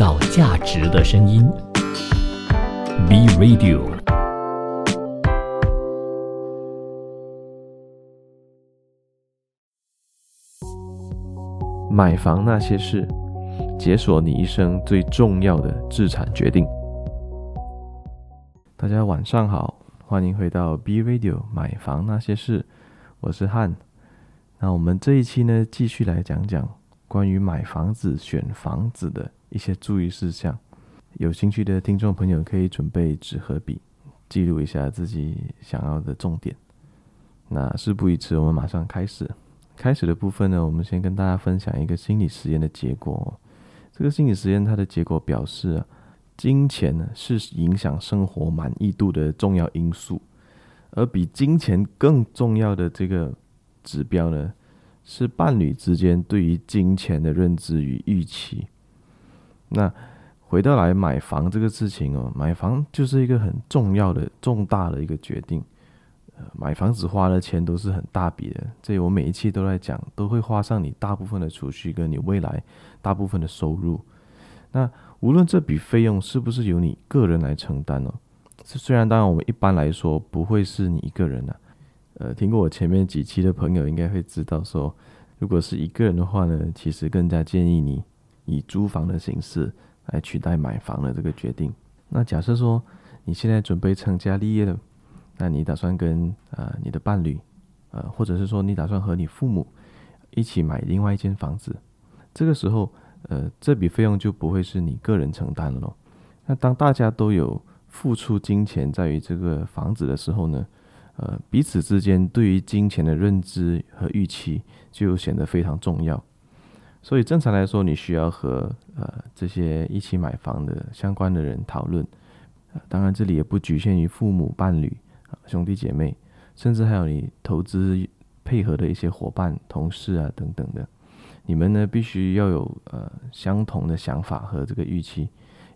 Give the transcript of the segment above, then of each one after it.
造价值的声音，B Radio。买房那些事，解锁你一生最重要的资产决定。大家晚上好，欢迎回到 B Radio 买房那些事，我是汉。那我们这一期呢，继续来讲讲关于买房子、选房子的一些注意事项。有兴趣的听众朋友可以准备纸和笔，记录一下自己想要的重点。那事不宜迟，我们马上开始。开始的部分呢，我们先跟大家分享一个心理实验的结果。这个心理实验它的结果表示。金钱呢，是影响生活满意度的重要因素，而比金钱更重要的这个指标呢，是伴侣之间对于金钱的认知与预期。那回到来买房这个事情哦，买房就是一个很重要的、重大的一个决定。呃，买房子花的钱都是很大笔的，这我每一期都在讲，都会花上你大部分的储蓄跟你未来大部分的收入。那无论这笔费用是不是由你个人来承担哦，虽然当然我们一般来说不会是你一个人的，呃，听过我前面几期的朋友应该会知道说，如果是一个人的话呢，其实更加建议你以租房的形式来取代买房的这个决定。那假设说你现在准备成家立业了，那你打算跟呃你的伴侣，呃，或者是说你打算和你父母一起买另外一间房子，这个时候。呃，这笔费用就不会是你个人承担了。那当大家都有付出金钱在于这个房子的时候呢，呃，彼此之间对于金钱的认知和预期就显得非常重要。所以正常来说，你需要和呃这些一起买房的相关的人讨论。当然，这里也不局限于父母、伴侣、兄弟姐妹，甚至还有你投资配合的一些伙伴、同事啊等等的。你们呢，必须要有呃相同的想法和这个预期，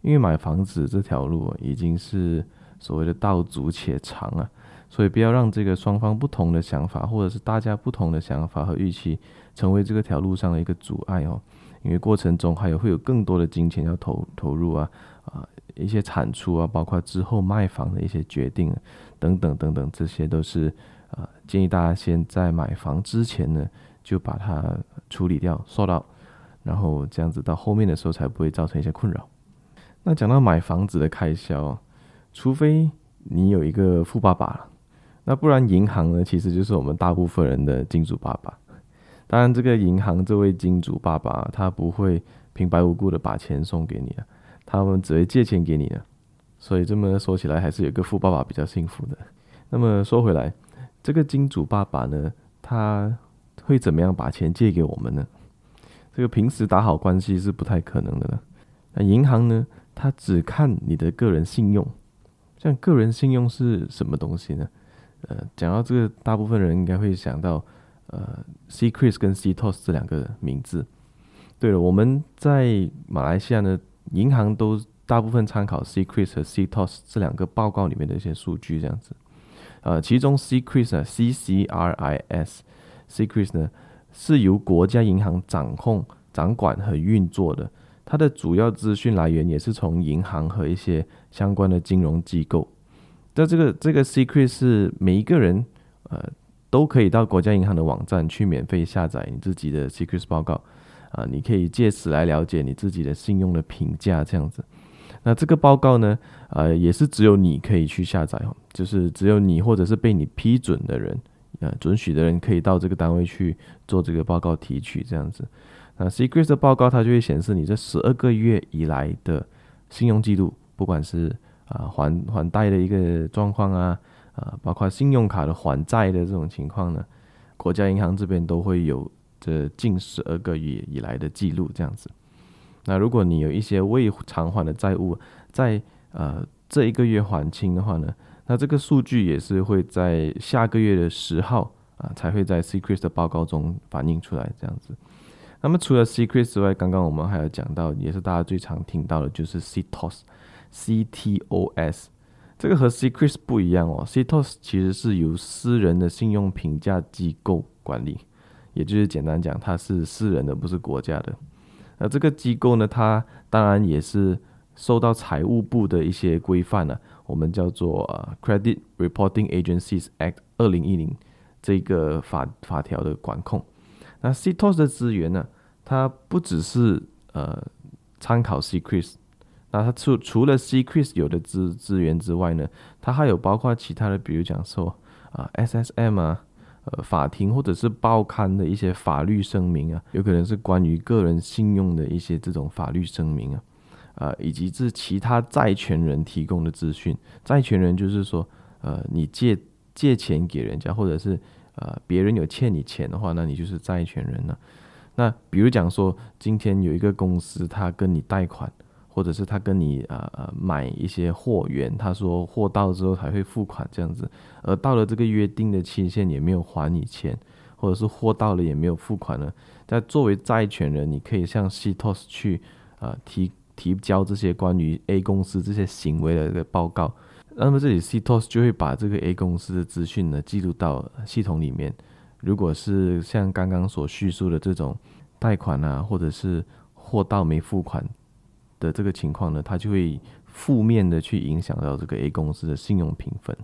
因为买房子这条路已经是所谓的道阻且长啊，所以不要让这个双方不同的想法，或者是大家不同的想法和预期，成为这个条路上的一个阻碍哦。因为过程中还有会有更多的金钱要投投入啊啊、一些产出啊，包括之后卖房的一些决定等等等等，这些都是啊、建议大家先在买房之前呢。就把它处理掉，收到，然后这样子到后面的时候才不会造成一些困扰。那讲到买房子的开销，除非你有一个富爸爸，那不然银行呢，其实就是我们大部分人的金主爸爸。当然，这个银行这位金主爸爸，他不会平白无故的把钱送给你啊，他们只会借钱给你啊。所以这么说起来，还是有个富爸爸比较幸福的。那么说回来，这个金主爸爸呢，他。会怎么样把钱借给我们呢？这个平时打好关系是不太可能的了。那银行呢？他只看你的个人信用。像个人信用是什么东西呢？呃，讲到这个，大部分人应该会想到呃，CRIS 跟 CTOS 这两个名字。对了，我们在马来西亚呢，银行都大部分参考 CRIS 和 CTOS 这两个报告里面的一些数据，这样子。呃，其中 CRIS 啊，C C R I S。CRIS 呢，是由国家银行掌控、掌管和运作的，它的主要资讯来源也是从银行和一些相关的金融机构。那这个这个 secret 是每一个人呃都可以到国家银行的网站去免费下载你自己的 CRIS 报告啊、呃，你可以借此来了解你自己的信用的评价这样子。那这个报告呢，呃，也是只有你可以去下载哦，就是只有你或者是被你批准的人。呃，准许的人可以到这个单位去做这个报告提取，这样子。那 CRIS 的报告它就会显示你这十二个月以来的信用记录，不管是啊、还还贷的一个状况啊，啊、包括信用卡的还债的这种情况呢，国家银行这边都会有这近十二个月以来的记录，这样子。那如果你有一些未偿还的债务，在呃这一个月还清的话呢，那这个数据也是会在下个月的十号啊，才会在 CRIS 的报告中反映出来这样子。那么除了 CRIS 之外，刚刚我们还有讲到，也是大家最常听到的，就是 Ctos CTOS，C-T-O-S。这个和 CRIS 不一样哦，CTOS 其实是由私人的信用评价机构管理，也就是简单讲，它是私人的，不是国家的。那这个机构呢，它当然也是受到财务部的一些规范呢，我们叫做呃 Credit Reporting Agencies Act 二零一零这个法法条的管控。那 CTOS 的资源呢，它不只是呃参考 CRIS，那它除除了 CRIS 有的资资源之外呢，它还有包括其他的，比如讲说啊 SSM 啊，呃法庭或者是报刊的一些法律声明啊，有可能是关于个人信用的一些这种法律声明啊，啊、以及是其他债权人提供的资讯。债权人就是说，呃你借借钱给人家，或者是呃，别人有欠你钱的话，那你就是债权人了。那比如讲说，今天有一个公司，他跟你贷款，或者是他跟你呃呃买一些货源，他说货到之后才会付款这样子，而到了这个约定的期限也没有还你钱，或者是货到了也没有付款呢。在作为债权人，你可以向 CTOS 去呃提提交这些关于 A 公司这些行为的一个报告。那么这里 CTOS 就会把这个 A 公司的资讯呢记录到系统里面。如果是像刚刚所叙述的这种贷款啊，或者是货到没付款的这个情况呢，它就会负面的去影响到这个 A 公司的信用评分。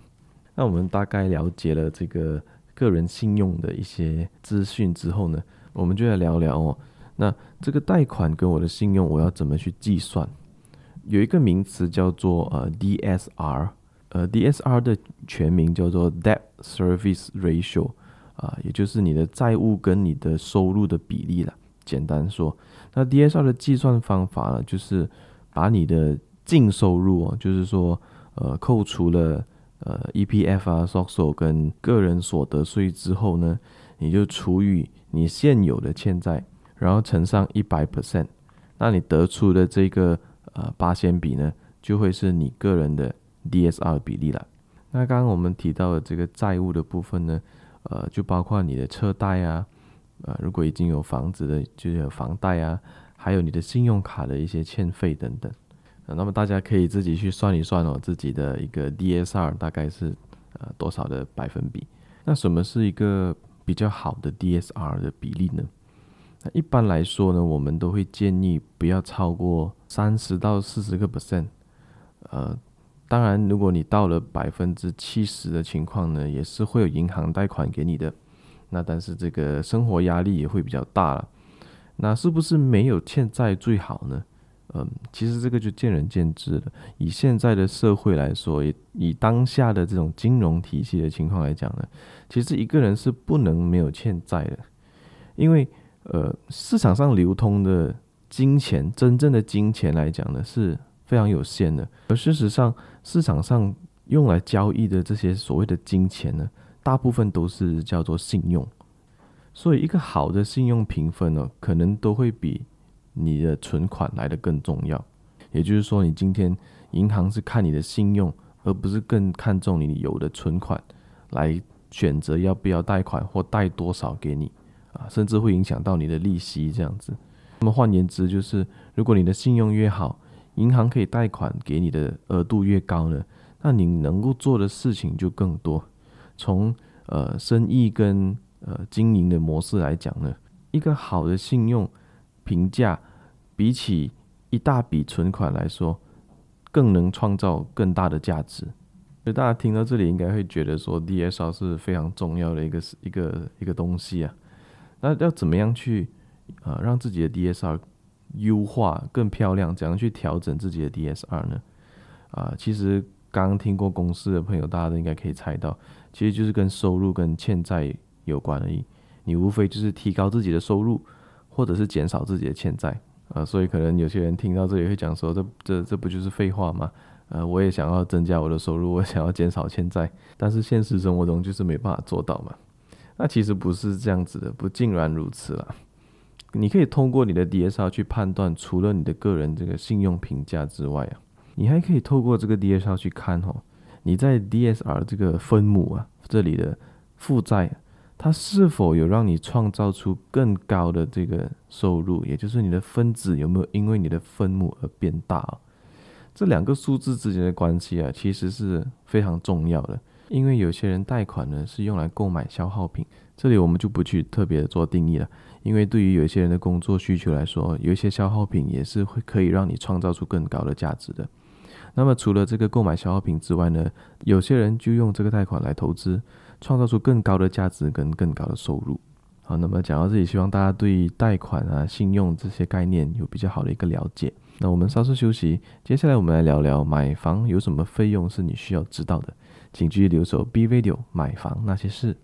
那我们大概了解了这个个人信用的一些资讯之后呢，我们就来聊聊哦。那这个贷款跟我的信用，我要怎么去计算？有一个名词叫做呃 DSR。呃，DSR 的全名叫做 Debt Service Ratio，啊，也就是你的债务跟你的收入的比例了。简单说，那 DSR 的计算方法呢，就是把你的净收入哦，就是说，呃，扣除了呃 EPF 啊、SOCSO 跟个人所得税之后呢，你就除以你现有的欠债，然后乘上一百 percent，那你得出的这个呃八仙比呢，就会是你个人的。DSR 比例了。那刚刚我们提到的这个债务的部分呢，呃，就包括你的车贷啊，呃，如果已经有房子的，就有房贷啊，还有你的信用卡的一些欠费等等。呃，那么大家可以自己去算一算哦，自己的一个 DSR 大概是呃多少的百分比。那什么是一个比较好的 DSR 的比例呢？那一般来说呢，我们都会建议不要超过三十到四十个 percent，呃。当然，如果你到了百分之七十的情况呢，也是会有银行贷款给你的。那但是这个生活压力也会比较大了。那是不是没有欠债最好呢？嗯，其实这个就见仁见智了。以现在的社会来说，以以当下的这种金融体系的情况来讲呢，其实一个人是不能没有欠债的，因为呃，市场上流通的金钱，真正的金钱来讲呢，是非常有限的。而事实上，市场上用来交易的这些所谓的金钱呢，大部分都是叫做信用，所以一个好的信用评分呢，可能都会比你的存款来得更重要。也就是说，你今天银行是看你的信用，而不是更看重你有的存款来选择要不要贷款或贷多少给你啊，甚至会影响到你的利息这样子。那么换言之，就是如果你的信用越好，银行可以贷款给你的额度越高呢，那你能够做的事情就更多。从呃生意跟呃经营的模式来讲呢，一个好的信用评价比起一大笔存款来说，更能创造更大的价值。所以大家听到这里应该会觉得说，DSR 是非常重要的一个一个一个东西啊。那要怎么样去呃让自己的 DSR 优化更漂亮，怎样去调整自己的 DSR 呢？啊，其实刚听过公司的朋友，大家都应该可以猜到，其实就是跟收入跟欠债有关而已。你无非就是提高自己的收入，或者是减少自己的欠债啊。所以可能有些人听到这里会讲说，这这这不就是废话吗？呃，我也想要增加我的收入，我想要减少欠债，但是现实生活中就是没办法做到嘛。那其实不是这样子的，不尽然如此啦。你可以通过你的 DSR 去判断，除了你的个人这个信用评价之外啊，你还可以透过这个 DSR 去看哦，你在 DSR 这个分母啊这里的负债，它是否有让你创造出更高的这个收入，也就是你的分子有没有因为你的分母而变大啊？这两个数字之间的关系啊，其实是非常重要的，因为有些人贷款呢是用来购买消耗品，这里我们就不去特别的做定义了。因为对于有些人的工作需求来说，有一些消耗品也是会可以让你创造出更高的价值的。那么除了这个购买消耗品之外呢，有些人就用这个贷款来投资，创造出更高的价值跟更高的收入。好，那么讲到这里，希望大家对贷款啊、信用这些概念有比较好的一个了解。那我们稍事休息，接下来我们来聊聊买房有什么费用是你需要知道的，请继续留守 B Video 买房那些事。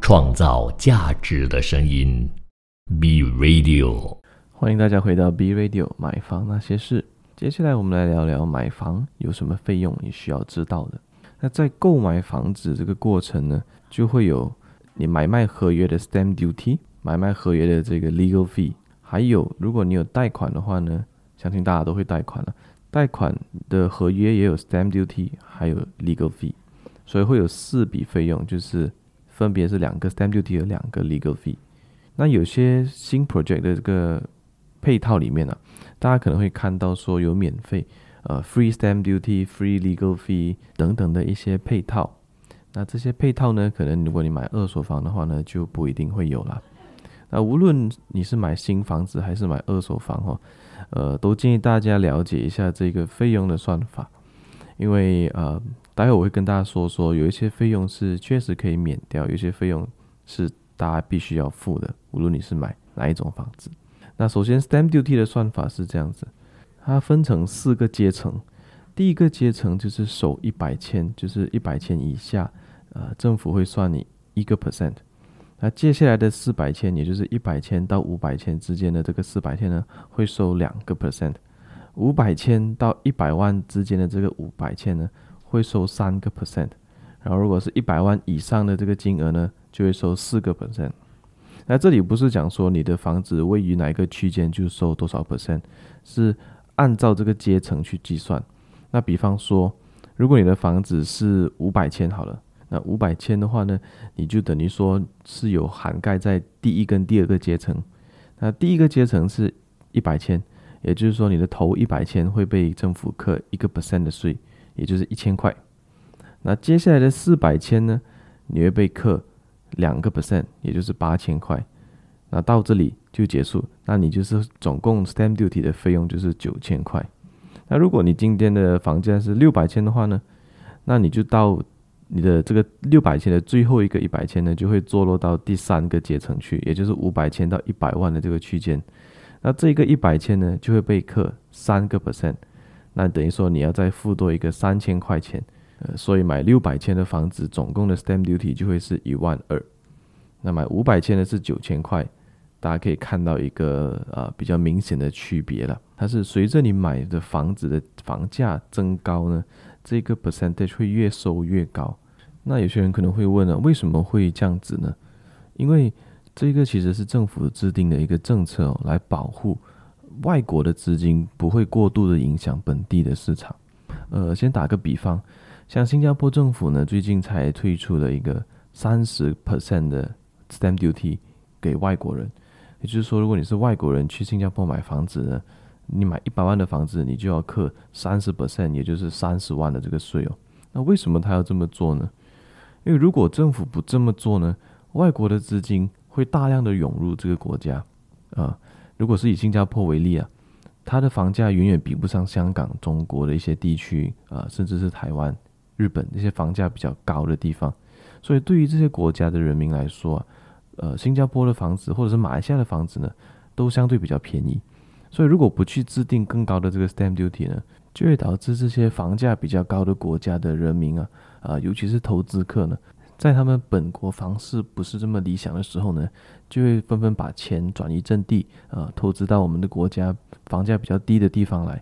创造价值的声音，B Radio。欢迎大家回到 B Radio 买房那些事。接下来我们来聊聊买房有什么费用你需要知道的。那在购买房子这个过程呢，就会有你买卖合约的 Stamp Duty，买卖合约的这个 Legal Fee，还有如果你有贷款的话呢，相信大家都会贷款了，贷款的合约也有 Stamp Duty，还有 Legal Fee，所以会有四笔费用，就是。分别是两个 stamp duty 和两个 legal fee。那有些新 project 的这个配套里面、啊，大家可能会看到说有免费，呃，free stamp duty、free legal fee 等等的一些配套。那这些配套呢，可能如果你买二手房的话呢，就不一定会有了。那无论你是买新房子还是买二手房哦，呃，都建议大家了解一下这个费用的算法，因为呃。待会我会跟大家说说，有一些费用是确实可以免掉，有些费用是大家必须要付的，无论你是买哪一种房子。那首先，stamp duty 的算法是这样子，它分成四个阶层。第一个阶层就是首一百千，就是一百千以下，呃，政府会算你一个 percent。那接下来的四百千，也就是一百千到五百千之间的这个四百千呢，会收两个 percent。五百千到一百万之间的这个五百千呢，会收三个 percent，然后如果是一百万以上的这个金额呢，就会收四个 percent。那这里不是讲说你的房子位于哪一个区间就收多少 percent，是按照这个阶层去计算。那比方说，如果你的房子是五百千好了，那五百千的话呢，你就等于说是有涵盖在第一跟第二个阶层。那第一个阶层是一百千，也就是说你的头一百千会被政府课一个 percent 的税。也就是一千块，那接下来的四百千呢，你会被课两个 percent，也就是八千块。那到这里就结束，那你就是总共 stamp duty 的费用就是九千块。那如果你今天的房价是六百千的话呢，那你就到你的这个六百千的最后一个一百千呢，就会坐落到第三个阶层去，也就是五百千到一百万的这个区间。那这个一百千呢，就会被克三个 percent。那等于说你要再付多一个三千块钱，所以买六百千的房子，总共的 stamp duty 就会是一万二。那买五百千的是九千块，大家可以看到一个呃比较明显的区别了。它是随着你买的房子的房价增高呢，这个 percentage 会越收越高。那有些人可能会问了，为什么会这样子呢？因为这个其实是政府制定的一个政策哦，来保护。外国的资金不会过度的影响本地的市场。呃，先打个比方，像新加坡政府呢，最近才推出了一个三十 percent 的 stamp duty 给外国人。也就是说，如果你是外国人去新加坡买房子呢，你买一百万的房子，你就要扣三十 percent，也就是三十万的这个税哦。那为什么他要这么做呢？因为如果政府不这么做呢，外国的资金会大量的涌入这个国家啊。如果是以新加坡为例啊，它的房价远远比不上香港、中国的一些地区啊，甚至是台湾、日本这些房价比较高的地方。所以对于这些国家的人民来说啊，呃，新加坡的房子或者是马来西亚的房子呢，都相对比较便宜。所以如果不去制定更高的这个 stamp duty 呢，就会导致这些房价比较高的国家的人民啊，啊，尤其是投资客呢。在他们本国房市不是这么理想的时候呢，就会纷纷把钱转移阵地，呃，投资到我们的国家房价比较低的地方来。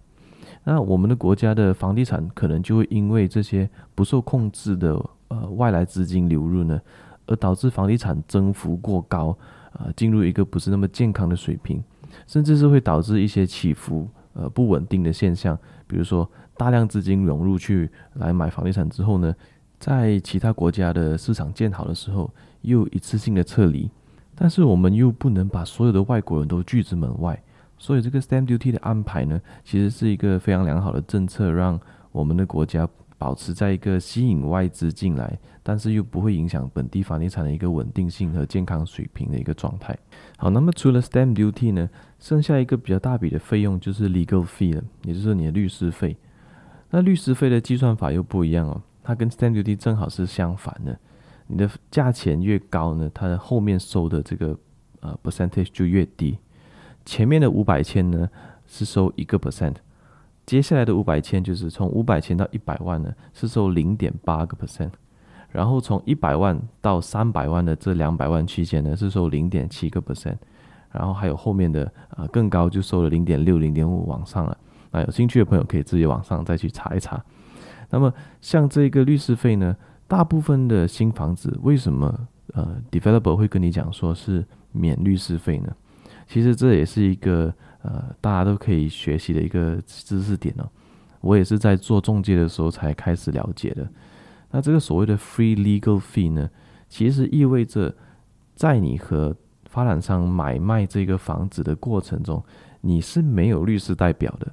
那我们的国家的房地产可能就会因为这些不受控制的呃外来资金流入呢，而导致房地产增幅过高，呃，进入一个不是那么健康的水平，甚至是会导致一些起伏呃不稳定的现象，比如说大量资金涌入去来买房地产之后呢。在其他国家的市场建好的时候，又一次性的撤离，但是我们又不能把所有的外国人都拒之门外，所以这个 stamp duty 的安排呢，其实是一个非常良好的政策，让我们的国家保持在一个吸引外资进来，但是又不会影响本地房地产的一个稳定性和健康水平的一个状态。好，那么除了 stamp duty 呢，剩下一个比较大笔的费用就是 legal fee 了，也就是你的律师费。那律师费的计算法又不一样哦，它跟 stamp duty 正好是相反的。你的价钱越高呢，它的后面收的这个呃 percentage 就越低。前面的五百千呢是收一个 percent。接下来的五百千就是从五百千到一百万呢，是收零点八个 percent，然后从一百万到三百万的这两百万区间呢，是收零点七个 percent，然后还有后面的啊、呃、更高就收了零点六、零点五往上了。那有兴趣的朋友可以自己网上再去查一查。那么像这个律师费呢，大部分的新房子为什么呃 developer 会跟你讲说是免律师费呢？其实这也是一个。呃，大家都可以学习的一个知识点哦。我也是在做中介的时候才开始了解的。那这个所谓的 free legal fee 呢，其实意味着在你和发展商买卖这个房子的过程中，你是没有律师代表的。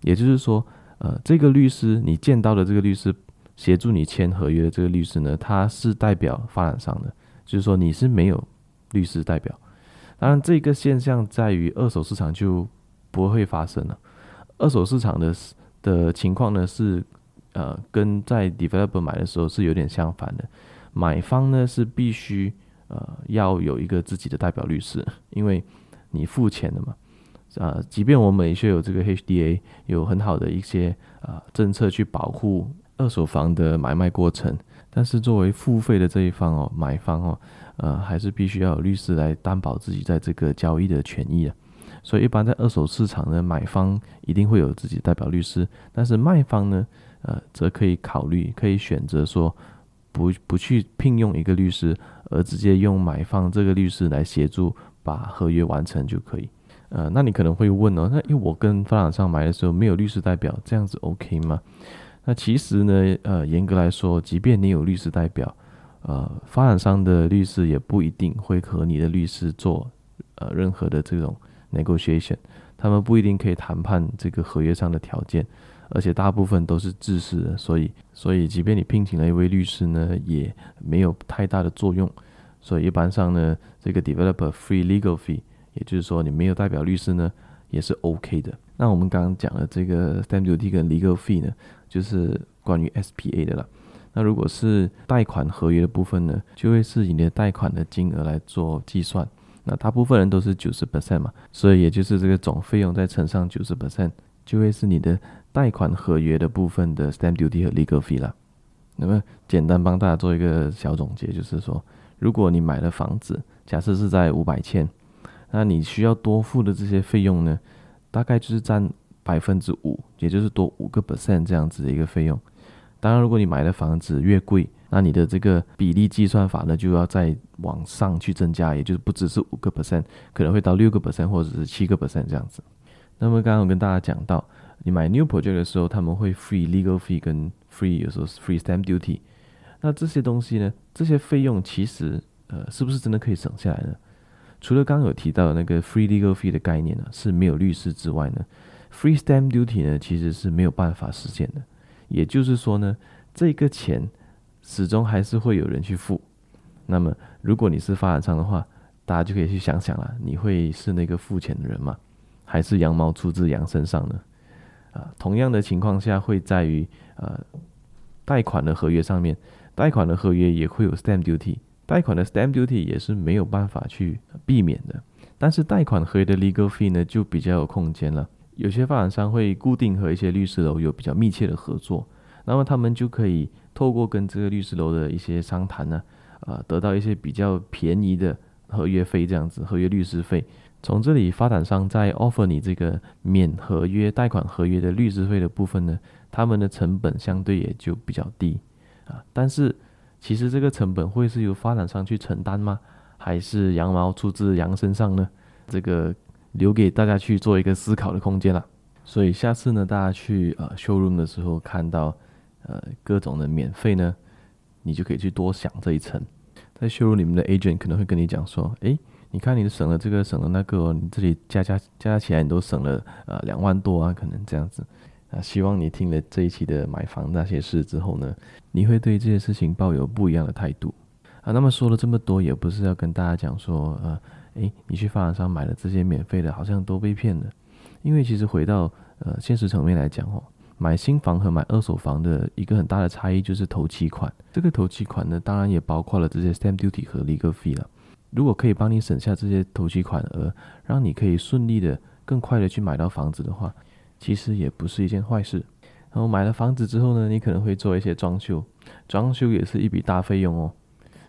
也就是说，呃，这个律师你见到的这个律师协助你签合约的这个律师呢，他是代表发展商的，就是说你是没有律师代表。当然，这个现象在于二手市场就不会发生了。二手市场的的情况呢，是呃跟在 developer 买的时候是有点相反的。买方呢是必须呃要有一个自己的代表律师，因为你付钱的嘛。啊、即便我们也是有这个 HDA 有很好的一些啊、政策去保护二手房的买卖过程，但是作为付费的这一方哦，买方哦。呃，还是必须要有律师来担保自己在这个交易的权益的。所以，一般在二手市场呢，买方一定会有自己代表律师，但是卖方呢，呃，则可以考虑，可以选择说不不去聘用一个律师，而直接用买方这个律师来协助把合约完成就可以。呃，那你可能会问哦，那因为我跟发展商买的时候没有律师代表，这样子 OK 吗？那其实呢，呃，严格来说，即便你有律师代表，呃，发展商的律师也不一定会和你的律师做呃任何的这种 negotiation，他们不一定可以谈判这个合约上的条件，而且大部分都是制式的，所以所以即便你聘请了一位律师呢，也没有太大的作用。所以一般上呢，这个 developer free legal fee，也就是说你没有代表律师呢，也是 OK 的。那我们刚刚讲的这个 stamp duty 跟 legal fee 呢，就是关于 SPA 的了。那如果是贷款合约的部分呢，就会是以你的贷款的金额来做计算。那大部分人都是九十 percent 嘛，所以也就是这个总费用再乘上九十 percent，就会是你的贷款合约的部分的 stamp duty 和 legal fee 了。那么简单帮大家做一个小总结，就是说，如果你买了房子，假设是在五百千，那你需要多付的这些费用呢，大概就是占百分之五，也就是多五个 percent 这样子的一个费用。当然，如果你买的房子越贵，那你的这个比例计算法呢，就要再往上去增加，也就是不只是五个 percent，可能会到六个 percent 或者是七个 percent 这样子。那么刚刚我跟大家讲到，你买 new project 的时候，他们会 free legal fee 跟 free 有时候是 free stamp duty。那这些东西呢，这些费用其实呃是不是真的可以省下来呢？除了刚刚有提到的那个 free legal fee 的概念呢，是没有律师之外呢，free stamp duty 呢其实是没有办法实现的。也就是说呢，这个钱始终还是会有人去付。那么，如果你是发展商的话，大家就可以去想想了，你会是那个付钱的人吗？还是羊毛出自羊身上呢？啊，同样的情况下会在于呃贷款的合约上面，贷款的合约也会有 stamp duty，贷款的 stamp duty 也是没有办法去避免的。但是贷款合约的 legal fee 呢，就比较有空间了。有些发展商会固定和一些律师楼有比较密切的合作，那么他们就可以透过跟这个律师楼的一些商谈呢，呃，得到一些比较便宜的合约费，这样子合约律师费。从这里发展商在 offer 你这个免合约贷款合约的律师费的部分呢，他们的成本相对也就比较低啊。但是其实这个成本会是由发展商去承担吗？还是羊毛出自羊身上呢？这个。留给大家去做一个思考的空间了。所以下次呢，大家去呃 showroom 的时候看到呃各种的免费呢，你就可以去多想这一层。在 showroom 里面的 agent 可能会跟你讲说，诶，你看你省了这个，省了那个，你这里加加加起来你都省了呃两万多啊，可能这样子。啊，希望你听了这一期的买房那些事之后呢，你会对这些事情抱有不一样的态度啊。那么说了这么多，也不是要跟大家讲说，呃，诶，你去发展商买了这些免费的，好像都被骗了。因为其实回到呃现实层面来讲哦，买新房和买二手房的一个很大的差异就是头期款。这个头期款呢，当然也包括了这些 stamp duty 和 legal fee 了。如果可以帮你省下这些头期款额，让你可以顺利的、更快的去买到房子的话。其实也不是一件坏事。然后买了房子之后呢，你可能会做一些装修，装修也是一笔大费用哦。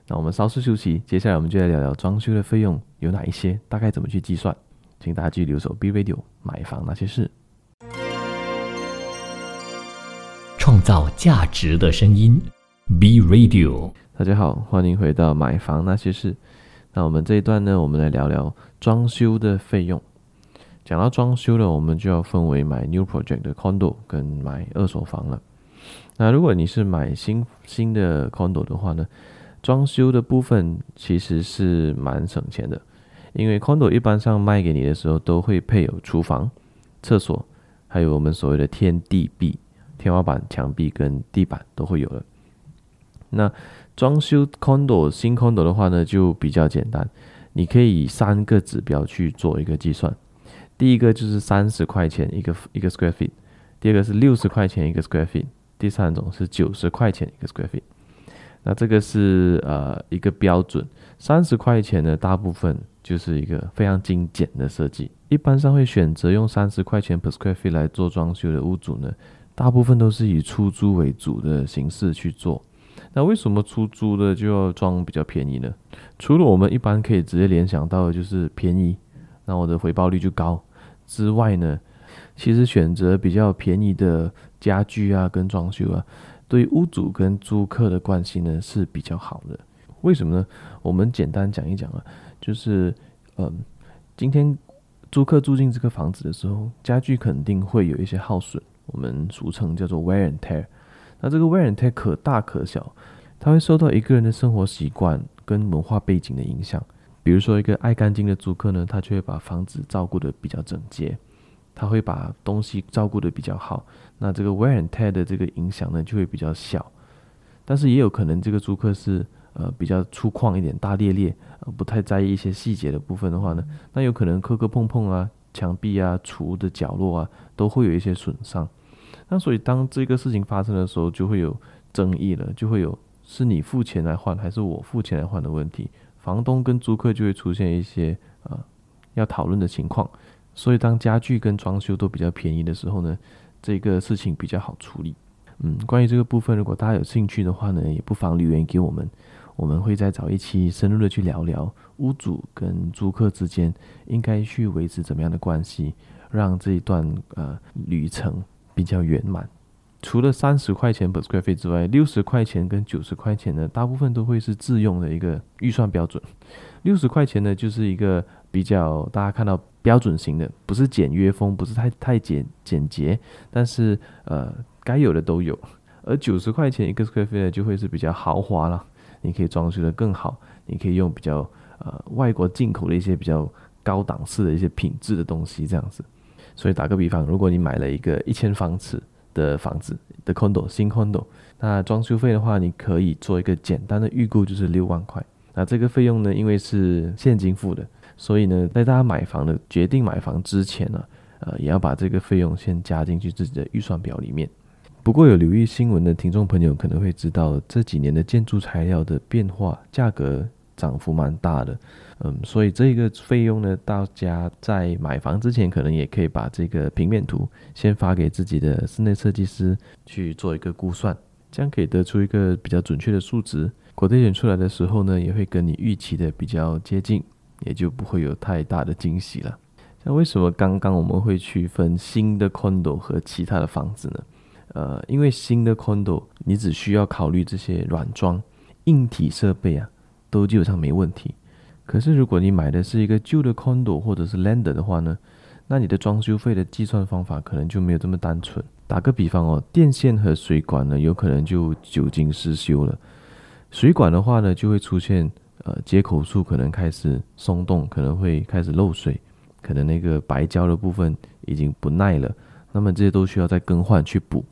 那我们稍事休息，接下来我们就来聊聊装修的费用有哪一些，大概怎么去计算。请大家继续留守 B Radio 买房那些事，创造价值的声音 B Radio。大家好，欢迎回到买房那些事。那我们这一段呢，我们来聊聊装修的费用。讲到装修了，我们就要分为买 new project 的 condo 跟买二手房了。那如果你是买新新的 condo 的话呢，装修的部分其实是蛮省钱的，因为 condo 一般上卖给你的时候都会配有厨房、厕所，还有我们所谓的天地壁、天花板、墙壁跟地板都会有的。那装修 condo 新 condo 的话呢，就比较简单，你可以以三个指标去做一个计算。第一个就是三十块钱一个一个 square feet，第二个是六十块钱一个 square feet，第三种是九十块钱一个 square feet。那这个是呃一个标准，三十块钱的大部分就是一个非常精简的设计。一般上会选择用三十块钱 per square feet 来做装修的屋主呢，大部分都是以出租为主的形式去做。那为什么出租的就要装比较便宜呢？除了我们一般可以直接联想到的就是便宜，那我的回报率就高。之外呢，其实选择比较便宜的家具啊，跟装修啊，对屋主跟租客的关系呢是比较好的。为什么呢？我们简单讲一讲啊，就是嗯，今天租客住进这个房子的时候，家具肯定会有一些耗损，我们俗称叫做 wear and tear。那这个 wear and tear 可大可小，它会受到一个人的生活习惯跟文化背景的影响。比如说，一个爱干净的租客呢，他就会把房子照顾得比较整洁，他会把东西照顾得比较好。那这个 wear and tear 的这个影响呢，就会比较小。但是也有可能这个租客是呃比较粗犷一点、大咧咧，呃不太在意一些细节的部分的话呢，那有可能磕磕碰碰啊，墙壁啊、厨的角落啊，都会有一些损伤。那所以当这个事情发生的时候，就会有争议了，就会有是你付钱来换，还是我付钱来换的问题。房东跟租客就会出现一些呃要讨论的情况，所以当家具跟装修都比较便宜的时候呢，这个事情比较好处理。嗯，关于这个部分，如果大家有兴趣的话呢，也不妨留言给我们，我们会再找一期深入的去聊聊屋主跟租客之间应该去维持怎么样的关系，让这一段呃旅程比较圆满。除了三十块钱 per square feet 之外，六十块钱跟九十块钱呢，大部分都会是自用的一个预算标准。六十块钱呢，就是一个比较大家看到标准型的，不是简约风，不是太太简简洁，但是呃该有的都有。而九十块钱一个 square feet 呢，就会是比较豪华了，你可以装修得更好，你可以用比较呃外国进口的一些比较高档次的一些品质的东西这样子。所以打个比方，如果你买了一个一千方尺。的房子的 condo 新 condo，那装修费的话，你可以做一个简单的预估，就是六万块。那这个费用呢，因为是现金付的，所以呢，在大家买房的决定买房之前呢，呃，也要把这个费用先加进去自己的预算表里面。不过有留意新闻的听众朋友可能会知道，这几年的建筑材料的变化，价格涨幅蛮大的。嗯，所以这个费用呢，大家在买房之前，可能也可以把这个平面图先发给自己的室内设计师去做一个估算，这样可以得出一个比较准确的数值。国内选出来的时候呢，也会跟你预期的比较接近，也就不会有太大的惊喜了。像为什么刚刚我们会区分新的 condo 和其他的房子呢？呃，因为新的 condo 你只需要考虑这些软装、硬体设备啊，都基本上没问题。可是，如果你买的是一个旧的 condo 或者是 lander 的话呢，那你的装修费的计算方法可能就没有这么单纯。打个比方哦，电线和水管呢，有可能就久经失修了。水管的话呢，就会出现呃接口处可能开始松动，可能会开始漏水，可能那个白胶的部分已经不耐了，那么这些都需要再更换去补。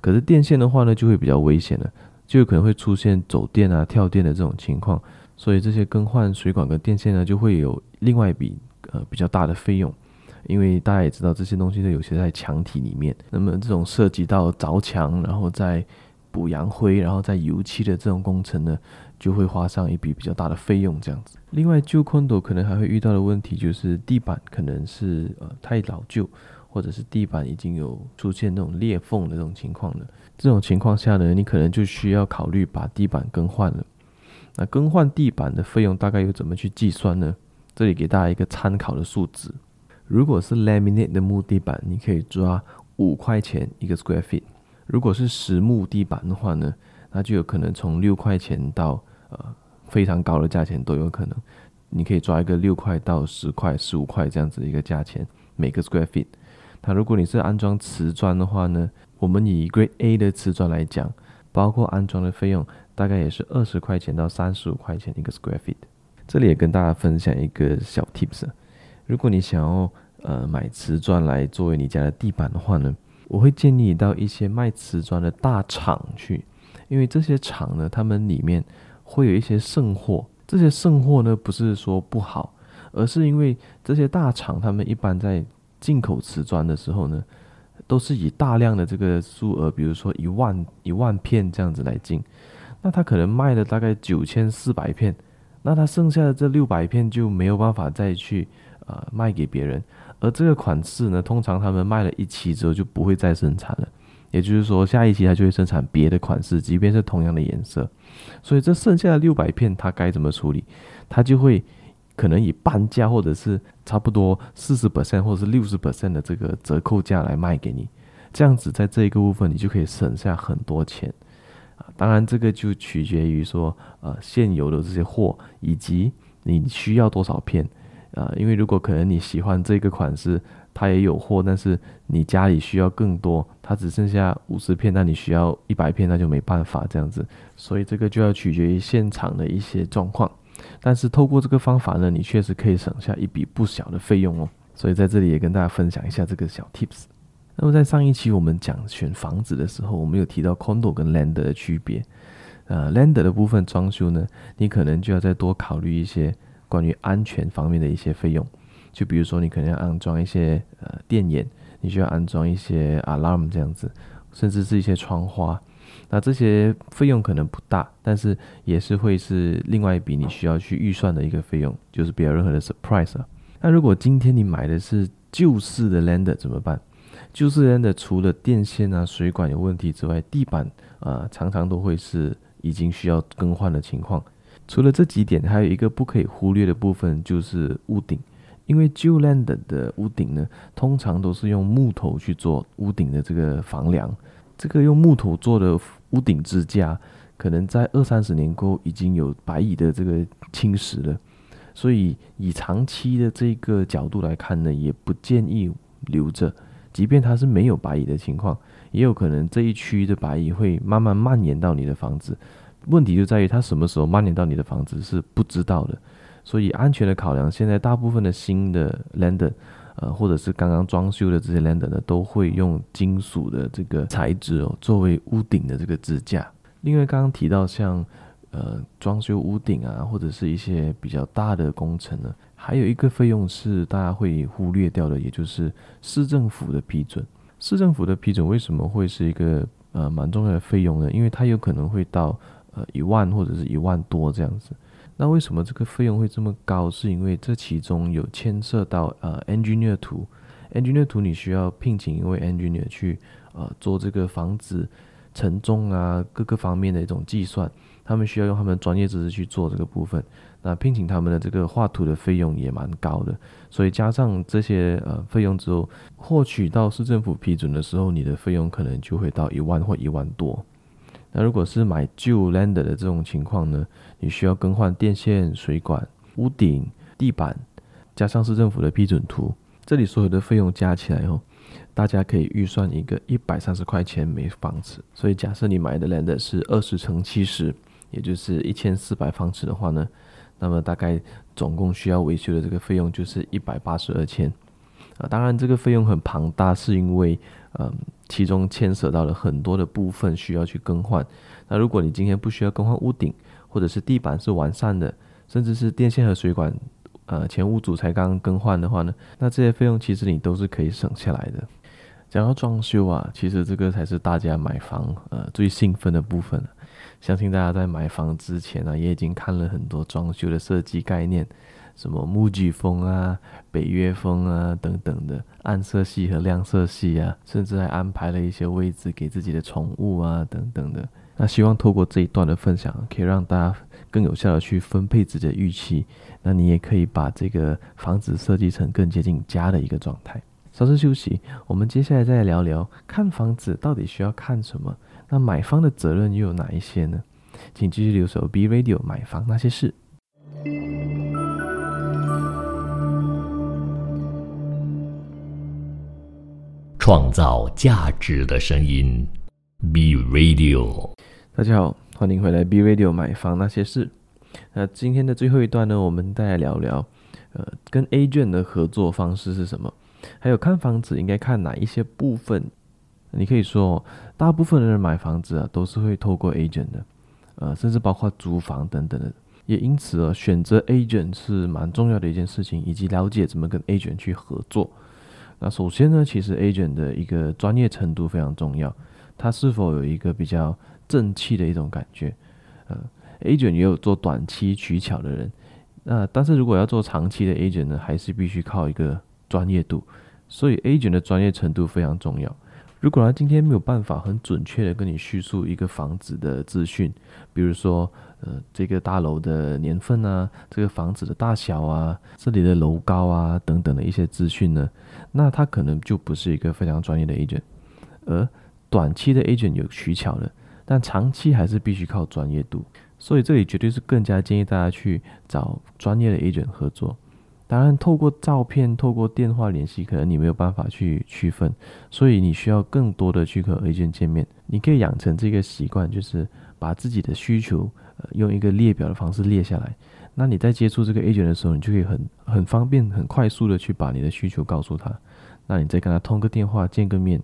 可是电线的话呢，就会比较危险了，就有可能会出现走电啊、跳电的这种情况。所以这些更换水管跟电线呢，就会有另外一笔呃比较大的费用。因为大家也知道，这些东西都有些在墙体里面，那么这种涉及到凿墙，然后再补阳灰，然后再油漆的这种工程呢，就会花上一笔比较大的费用。这样子。另外，旧 condo 可能还会遇到的问题就是地板可能是呃太老旧。或者是地板已经有出现那种裂缝的这种情况了，这种情况下呢，你可能就需要考虑把地板更换了。那更换地板的费用大概又怎么去计算呢？这里给大家一个参考的数字：如果是 laminate 的木地板，你可以抓五块钱一个 square feet；如果是实木地板的话呢，那就有可能从六块钱到呃非常高的价钱都有可能。你可以抓一个六块到十块、十五块这样子的一个价钱每个 square feet。那如果你是安装瓷砖的话呢，我们以 Grade A 的瓷砖来讲，包括安装的费用，大概也是二十块钱到三十五块钱一个 square feet。这里也跟大家分享一个小 tips，如果你想要呃买瓷砖来作为你家的地板的话呢，我会建议你到一些卖瓷砖的大厂去，因为这些厂呢，他们里面会有一些剩货，这些剩货呢不是说不好，而是因为这些大厂他们一般在进口瓷砖的时候呢，都是以大量的这个数额，比如说一万一万片这样子来进，那他可能卖了大概九千四百片，那他剩下的这六百片就没有办法再去呃卖给别人，而这个款式呢，通常他们卖了一期之后就不会再生产了，也就是说下一期他就会生产别的款式，即便是同样的颜色，所以这剩下的六百片他该怎么处理？他就会。可能以半价或者是差不多四十 percent 或者是六十 percent 的这个折扣价来卖给你，这样子在这一个部分你就可以省下很多钱啊。当然这个就取决于说呃现有的这些货以及你需要多少片啊。因为如果可能你喜欢这个款式，它也有货，但是你家里需要更多，它只剩下五十片，那你需要一百片，那就没办法这样子。所以这个就要取决于现场的一些状况。但是透过这个方法呢，你确实可以省下一笔不小的费用哦。所以在这里也跟大家分享一下这个小 tips。那么在上一期我们讲选房子的时候，我们有提到 condo 跟 land 的区别。呃，land 的部分装修呢，你可能就要再多考虑一些关于安全方面的一些费用。就比如说你可能要安装一些呃电眼，你需要安装一些 alarm 这样子，甚至是一些窗花。那这些费用可能不大，但是也是会是另外一笔你需要去预算的一个费用，就是不要任何的 surprise 啊。那如果今天你买的是旧式的 lander 怎么办？旧式 lander 除了电线啊、水管有问题之外，地板啊、常常都会是已经需要更换的情况。除了这几点，还有一个不可以忽略的部分就是屋顶，因为旧 land 的屋顶呢，通常都是用木头去做屋顶的这个房梁。这个用木头做的屋顶支架，可能在二三十年过后已经有白蚁的这个侵蚀了，所以以长期的这个角度来看呢，也不建议留着。即便它是没有白蚁的情况，也有可能这一区的白蚁会慢慢蔓延到你的房子。问题就在于它什么时候蔓延到你的房子是不知道的。所以安全的考量，现在大部分的新的 lander 呃，或者是刚刚装修的这些 lander 呢，都会用金属的这个材质哦，作为屋顶的这个支架。另外，刚刚提到像呃装修屋顶啊，或者是一些比较大的工程呢，还有一个费用是大家会忽略掉的，也就是市政府的批准。市政府的批准为什么会是一个呃蛮重要的费用呢？因为它有可能会到呃一万或者是一万多这样子。那为什么这个费用会这么高？是因为这其中有牵涉到呃 engineer 图，engineer 图你需要聘请一位 engineer 去呃做这个房子承重啊各个方面的一种计算，他们需要用他们专业知识去做这个部分。那聘请他们的这个画图的费用也蛮高的，所以加上这些呃费用之后，获取到市政府批准的时候，你的费用可能就会到一万或一万多。那如果是买旧 land 的这种情况呢，你需要更换电线、水管、屋顶、地板，加上市政府的批准图，这里所有的费用加起来后，大家可以预算一个一百三十块钱每方尺。所以假设你买的 land 是二十乘七十，也就是一千四百方尺的话呢，那么大概总共需要维修的这个费用就是一百八十二千。啊，当然这个费用很庞大，是因为嗯，其中牵涉到了很多的部分需要去更换。那如果你今天不需要更换屋顶，或者是地板是完善的，甚至是电线和水管，呃，前屋主才刚更换的话呢，那这些费用其实你都是可以省下来的。讲到装修啊，其实这个才是大家买房呃最兴奋的部分。相信大家在买房之前呢，也已经看了很多装修的设计概念，什么木具风啊、北约风啊等等的暗色系和亮色系啊，甚至还安排了一些位置给自己的宠物啊等等的。那希望透过这一段的分享，可以让大家更有效的去分配自己的预期。那你也可以把这个房子设计成更接近家的一个状态。稍事休息，我们接下来再来聊聊看房子到底需要看什么？那买方的责任又有哪一些呢？请继续留守 B Radio 买房那些事，创造价值的声音 B Radio。大家好，欢迎回来 B Radio 买房那些事。那今天的最后一段呢，我们再来聊聊，呃，跟 agent 的合作方式是什么？还有看房子应该看哪一些部分？你可以说，大部分的人买房子啊，都是会透过 agent 的，呃，甚至包括租房等等的。也因此啊，选择 agent 是蛮重要的一件事情，以及了解怎么跟 agent 去合作。那首先呢，其实 agent 的一个专业程度非常重要，他是否有一个比较正气的一种感觉？呃，agent 也有做短期取巧的人，那但是如果要做长期的 agent 呢，还是必须靠一个。专业度，所以 agent 的专业程度非常重要。如果他今天没有办法很准确的跟你叙述一个房子的资讯，比如说，呃，这个大楼的年份啊，这个房子的大小啊，这里的楼高啊等等的一些资讯呢，那他可能就不是一个非常专业的 agent。而短期的 agent 有取巧的，但长期还是必须靠专业度。所以这里绝对是更加建议大家去找专业的 agent 合作。当然，透过照片、透过电话联系，可能你没有办法去区分，所以你需要更多的去和 agent 见面。你可以养成这个习惯，就是把自己的需求，呃，用一个列表的方式列下来。那你在接触这个 agent 的时候，你就可以很很方便、很快速的去把你的需求告诉他。那你再跟他通个电话、见个面，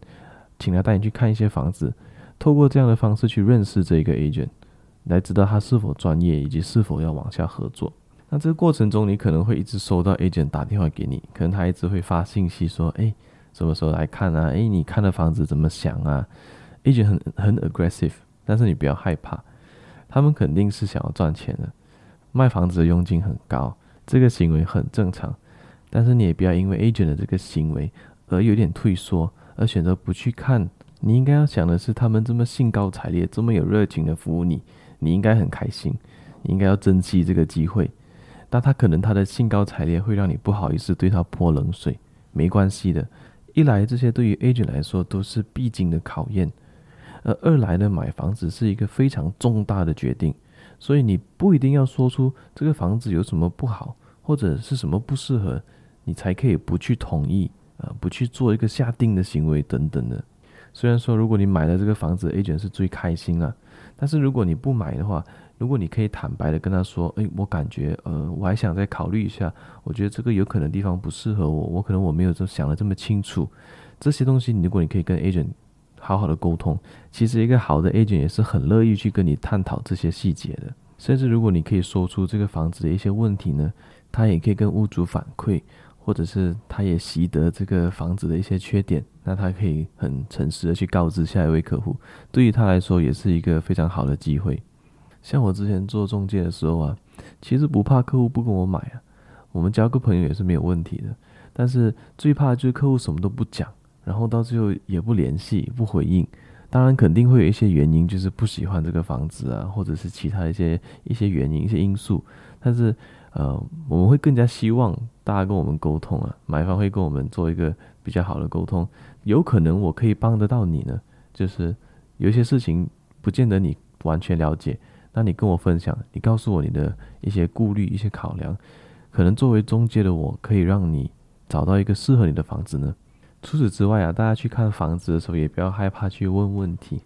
请他带你去看一些房子，透过这样的方式去认识这个 agent，来知道他是否专业，以及是否要往下合作。那这个过程中，你可能会一直收到 agent 打电话给你，可能他一直会发信息说：“哎，什么时候来看啊？哎，你看的房子怎么想啊？”agent 很很 aggressive，但是你不要害怕，他们肯定是想要赚钱的。卖房子的佣金很高，这个行为很正常，但是你也不要因为 agent 的这个行为而有点退缩，而选择不去看。你应该要想的是，他们这么兴高采烈、这么有热情的服务你，你应该很开心，你应该要珍惜这个机会。但他可能他的兴高采烈会让你不好意思对他泼冷水，没关系的。一来这些对于 agent 来说都是必经的考验，而二来呢，买房子是一个非常重大的决定，所以你不一定要说出这个房子有什么不好或者是什么不适合，你才可以不去同意啊、不去做一个下定的行为等等的。虽然说如果你买了这个房子，agent 是最开心了，但是如果你不买的话，如果你可以坦白的跟他说，诶，我感觉，呃，我还想再考虑一下，我觉得这个有可能地方不适合我，我可能我没有这想的这么清楚，这些东西，如果你可以跟 agent 好好的沟通，其实一个好的 agent 也是很乐意去跟你探讨这些细节的，甚至如果你可以说出这个房子的一些问题呢，他也可以跟屋主反馈，或者是他也习得这个房子的一些缺点，那他可以很诚实的去告知下一位客户，对于他来说也是一个非常好的机会。像我之前做中介的时候啊，其实不怕客户不跟我买啊，我们交个朋友也是没有问题的。但是最怕就是客户什么都不讲，然后到最后也不联系、不回应。当然肯定会有一些原因，就是不喜欢这个房子啊，或者是其他一些一些原因、一些因素。但是呃，我们会更加希望大家跟我们沟通啊，买方会跟我们做一个比较好的沟通。有可能我可以帮得到你呢，就是有一些事情不见得你完全了解。那你跟我分享，你告诉我你的一些顾虑、一些考量，可能作为中介的我，可以让你找到一个适合你的房子呢。除此之外啊，大家去看房子的时候，也不要害怕去问问题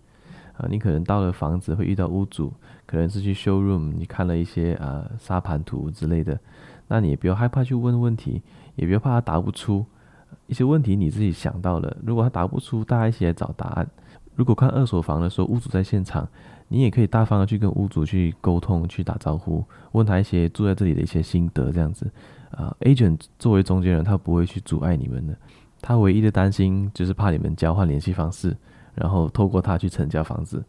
啊。你可能到了房子会遇到屋主，可能是去 showroom，你看了一些啊沙盘图之类的，那你也不要害怕去问问题，也不要怕他答不出，一些问题你自己想到了，如果他答不出，大家一起来找答案。如果看二手房的时候，屋主在现场，你也可以大方的去跟屋主去沟通，去打招呼，问他一些住在这里的一些心得，这样子。啊、，agent 作为中间人，他不会去阻碍你们的，他唯一的担心就是怕你们交换联系方式，然后透过他去成交房子。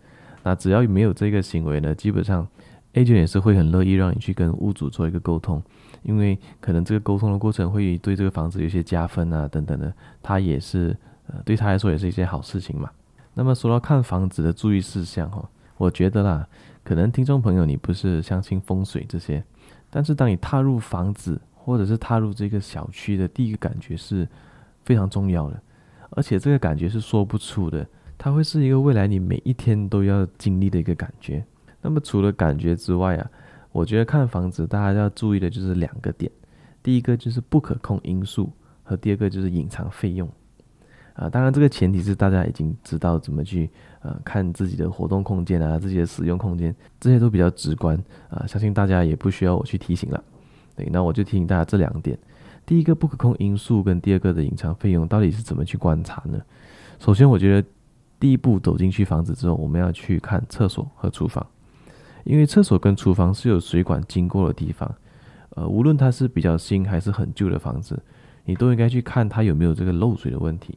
那只要没有这个行为呢，基本上 agent 也是会很乐意让你去跟屋主做一个沟通，因为可能这个沟通的过程会对这个房子有些加分啊等等的，他也是呃对他来说也是一件好事情嘛。那么说到看房子的注意事项哈，我觉得啦，可能听众朋友你不是相信风水这些，但是当你踏入房子或者是踏入这个小区的第一个感觉是非常重要的，而且这个感觉是说不出的，它会是一个未来你每一天都要经历的一个感觉。那么除了感觉之外啊，我觉得看房子大家要注意的就是两个点，第一个就是不可控因素，和第二个就是隐藏费用。啊，当然，这个前提是大家已经知道怎么去呃看自己的活动空间啊，自己的使用空间，这些都比较直观啊，相信大家也不需要我去提醒了。对，那我就提醒大家这两点：第一个不可控因素跟第二个的隐藏费用到底是怎么去观察呢？首先，我觉得第一步走进去房子之后，我们要去看厕所和厨房，因为厕所跟厨房是有水管经过的地方，呃，无论它是比较新还是很旧的房子，你都应该去看它有没有这个漏水的问题。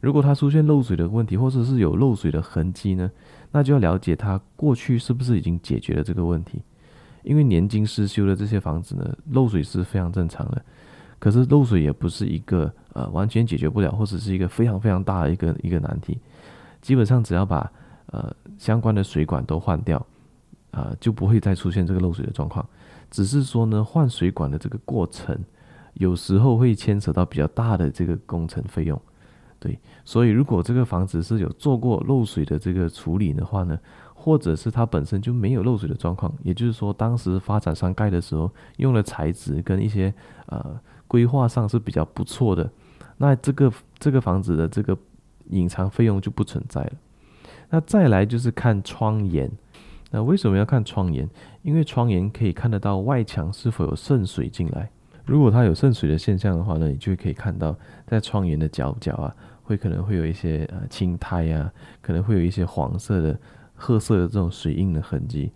如果它出现漏水的问题，或者是有漏水的痕迹呢，那就要了解它过去是不是已经解决了这个问题。因为年经失修的这些房子呢，漏水是非常正常的。可是漏水也不是一个呃完全解决不了，或者是一个非常非常大的一个一个难题。基本上只要把呃相关的水管都换掉，啊、呃，就不会再出现这个漏水的状况。只是说呢，换水管的这个过程，有时候会牵扯到比较大的这个工程费用。对，所以如果这个房子是有做过漏水的这个处理的话呢，或者是它本身就没有漏水的状况，也就是说当时发展商盖的时候用的材质跟一些呃规划上是比较不错的，那这个这个房子的这个隐藏费用就不存在了。那再来就是看窗沿，那为什么要看窗沿？因为窗沿可以看得到外墙是否有渗水进来，如果它有渗水的现象的话呢，你就可以看到在窗沿的角角啊。会可能会有一些呃青苔啊，可能会有一些黄色的、褐色的这种水印的痕迹，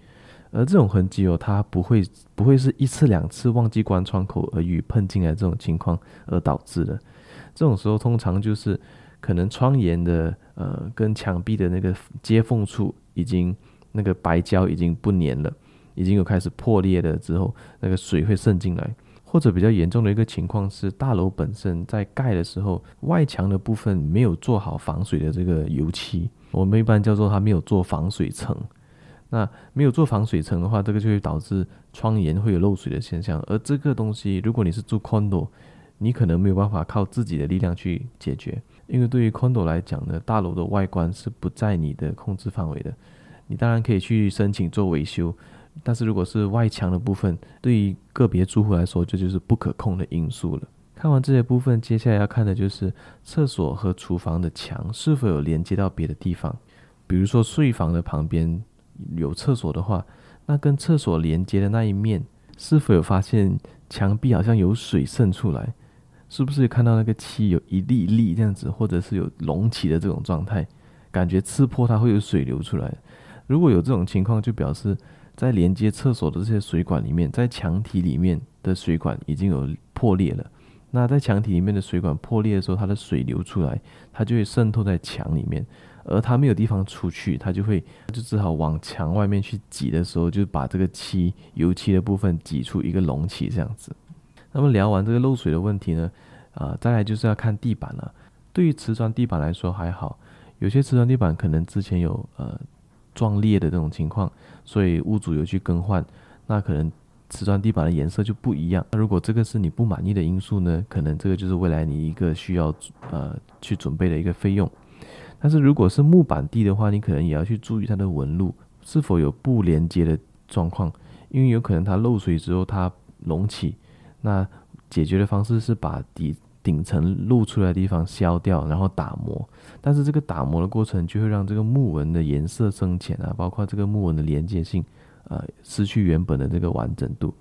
而这种痕迹哦，它不会不会是一次两次忘记关窗口而雨喷进来这种情况而导致的。这种时候通常就是可能窗沿的呃跟墙壁的那个接缝处已经那个白胶已经不粘了，已经有开始破裂了之后，那个水会渗进来。或者比较严重的一个情况是，大楼本身在盖的时候，外墙的部分没有做好防水的这个油漆，我们一般叫做它没有做防水层。那没有做防水层的话，这个就会导致窗沿会有漏水的现象。而这个东西，如果你是住 condo，你可能没有办法靠自己的力量去解决，因为对于 condo 来讲呢，大楼的外观是不在你的控制范围的。你当然可以去申请做维修。但是如果是外墙的部分，对于个别住户来说，这就是不可控的因素了。看完这些部分，接下来要看的就是厕所和厨房的墙是否有连接到别的地方。比如说睡房的旁边有厕所的话，那跟厕所连接的那一面是否有发现墙壁好像有水渗出来？是不是看到那个漆有一粒粒这样子，或者是有隆起的这种状态？感觉刺破它会有水流出来。如果有这种情况，就表示。在连接厕所的这些水管里面，在墙体里面的水管已经有破裂了。那在墙体里面的水管破裂的时候，它的水流出来，它就会渗透在墙里面，而它没有地方出去，它就会就只好往墙外面去挤的时候，就把这个漆油漆的部分挤出一个隆起这样子。那么聊完这个漏水的问题呢，啊、呃，再来就是要看地板了。对于瓷砖地板来说还好，有些瓷砖地板可能之前有呃。撞裂的这种情况，所以屋主有去更换，那可能瓷砖地板的颜色就不一样。那如果这个是你不满意的因素呢，可能这个就是未来你一个需要呃去准备的一个费用。但是如果是木板地的话，你可能也要去注意它的纹路是否有不连接的状况，因为有可能它漏水之后它隆起，那解决的方式是把底。顶层露出来的地方削掉，然后打磨，但是这个打磨的过程就会让这个木纹的颜色深浅啊，包括这个木纹的连接性，呃，失去原本的这个完整度。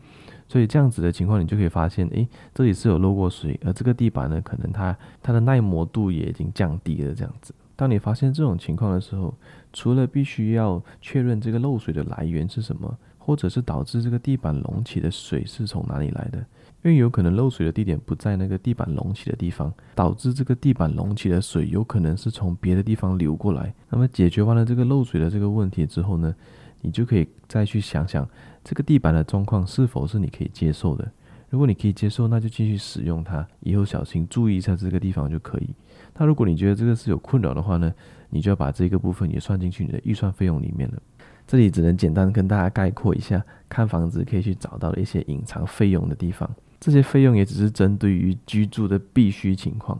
所以这样子的情况，你就可以发现，诶，这里是有漏过水，而这个地板呢，可能它它的耐磨度也已经降低了。这样子，当你发现这种情况的时候，除了必须要确认这个漏水的来源是什么，或者是导致这个地板隆起的水是从哪里来的，因为有可能漏水的地点不在那个地板隆起的地方，导致这个地板隆起的水有可能是从别的地方流过来。那么解决完了这个漏水的这个问题之后呢，你就可以再去想想这个地板的状况是否是你可以接受的。如果你可以接受，那就继续使用它。以后小心注意一下这个地方就可以。那如果你觉得这个是有困扰的话呢，你就要把这个部分也算进去你的预算费用里面了。这里只能简单跟大家概括一下，看房子可以去找到的一些隐藏费用的地方。这些费用也只是针对于居住的必须情况。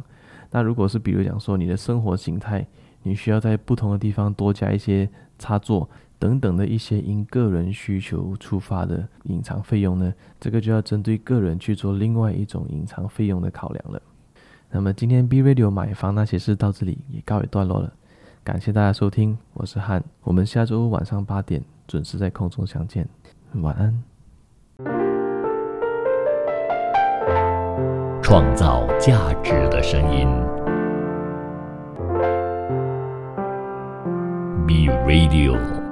那如果是比如讲说你的生活形态，你需要在不同的地方多加一些插座。等等的一些因个人需求出发的隐藏费用呢，这个就要针对个人去做另外一种隐藏费用的考量了。那么今天 B Radio 买房那些事到这里也告一段落了，感谢大家收听，我是汉，我们下周晚上八点准时在空中相见，晚安。创造价值的声音，Be Radio。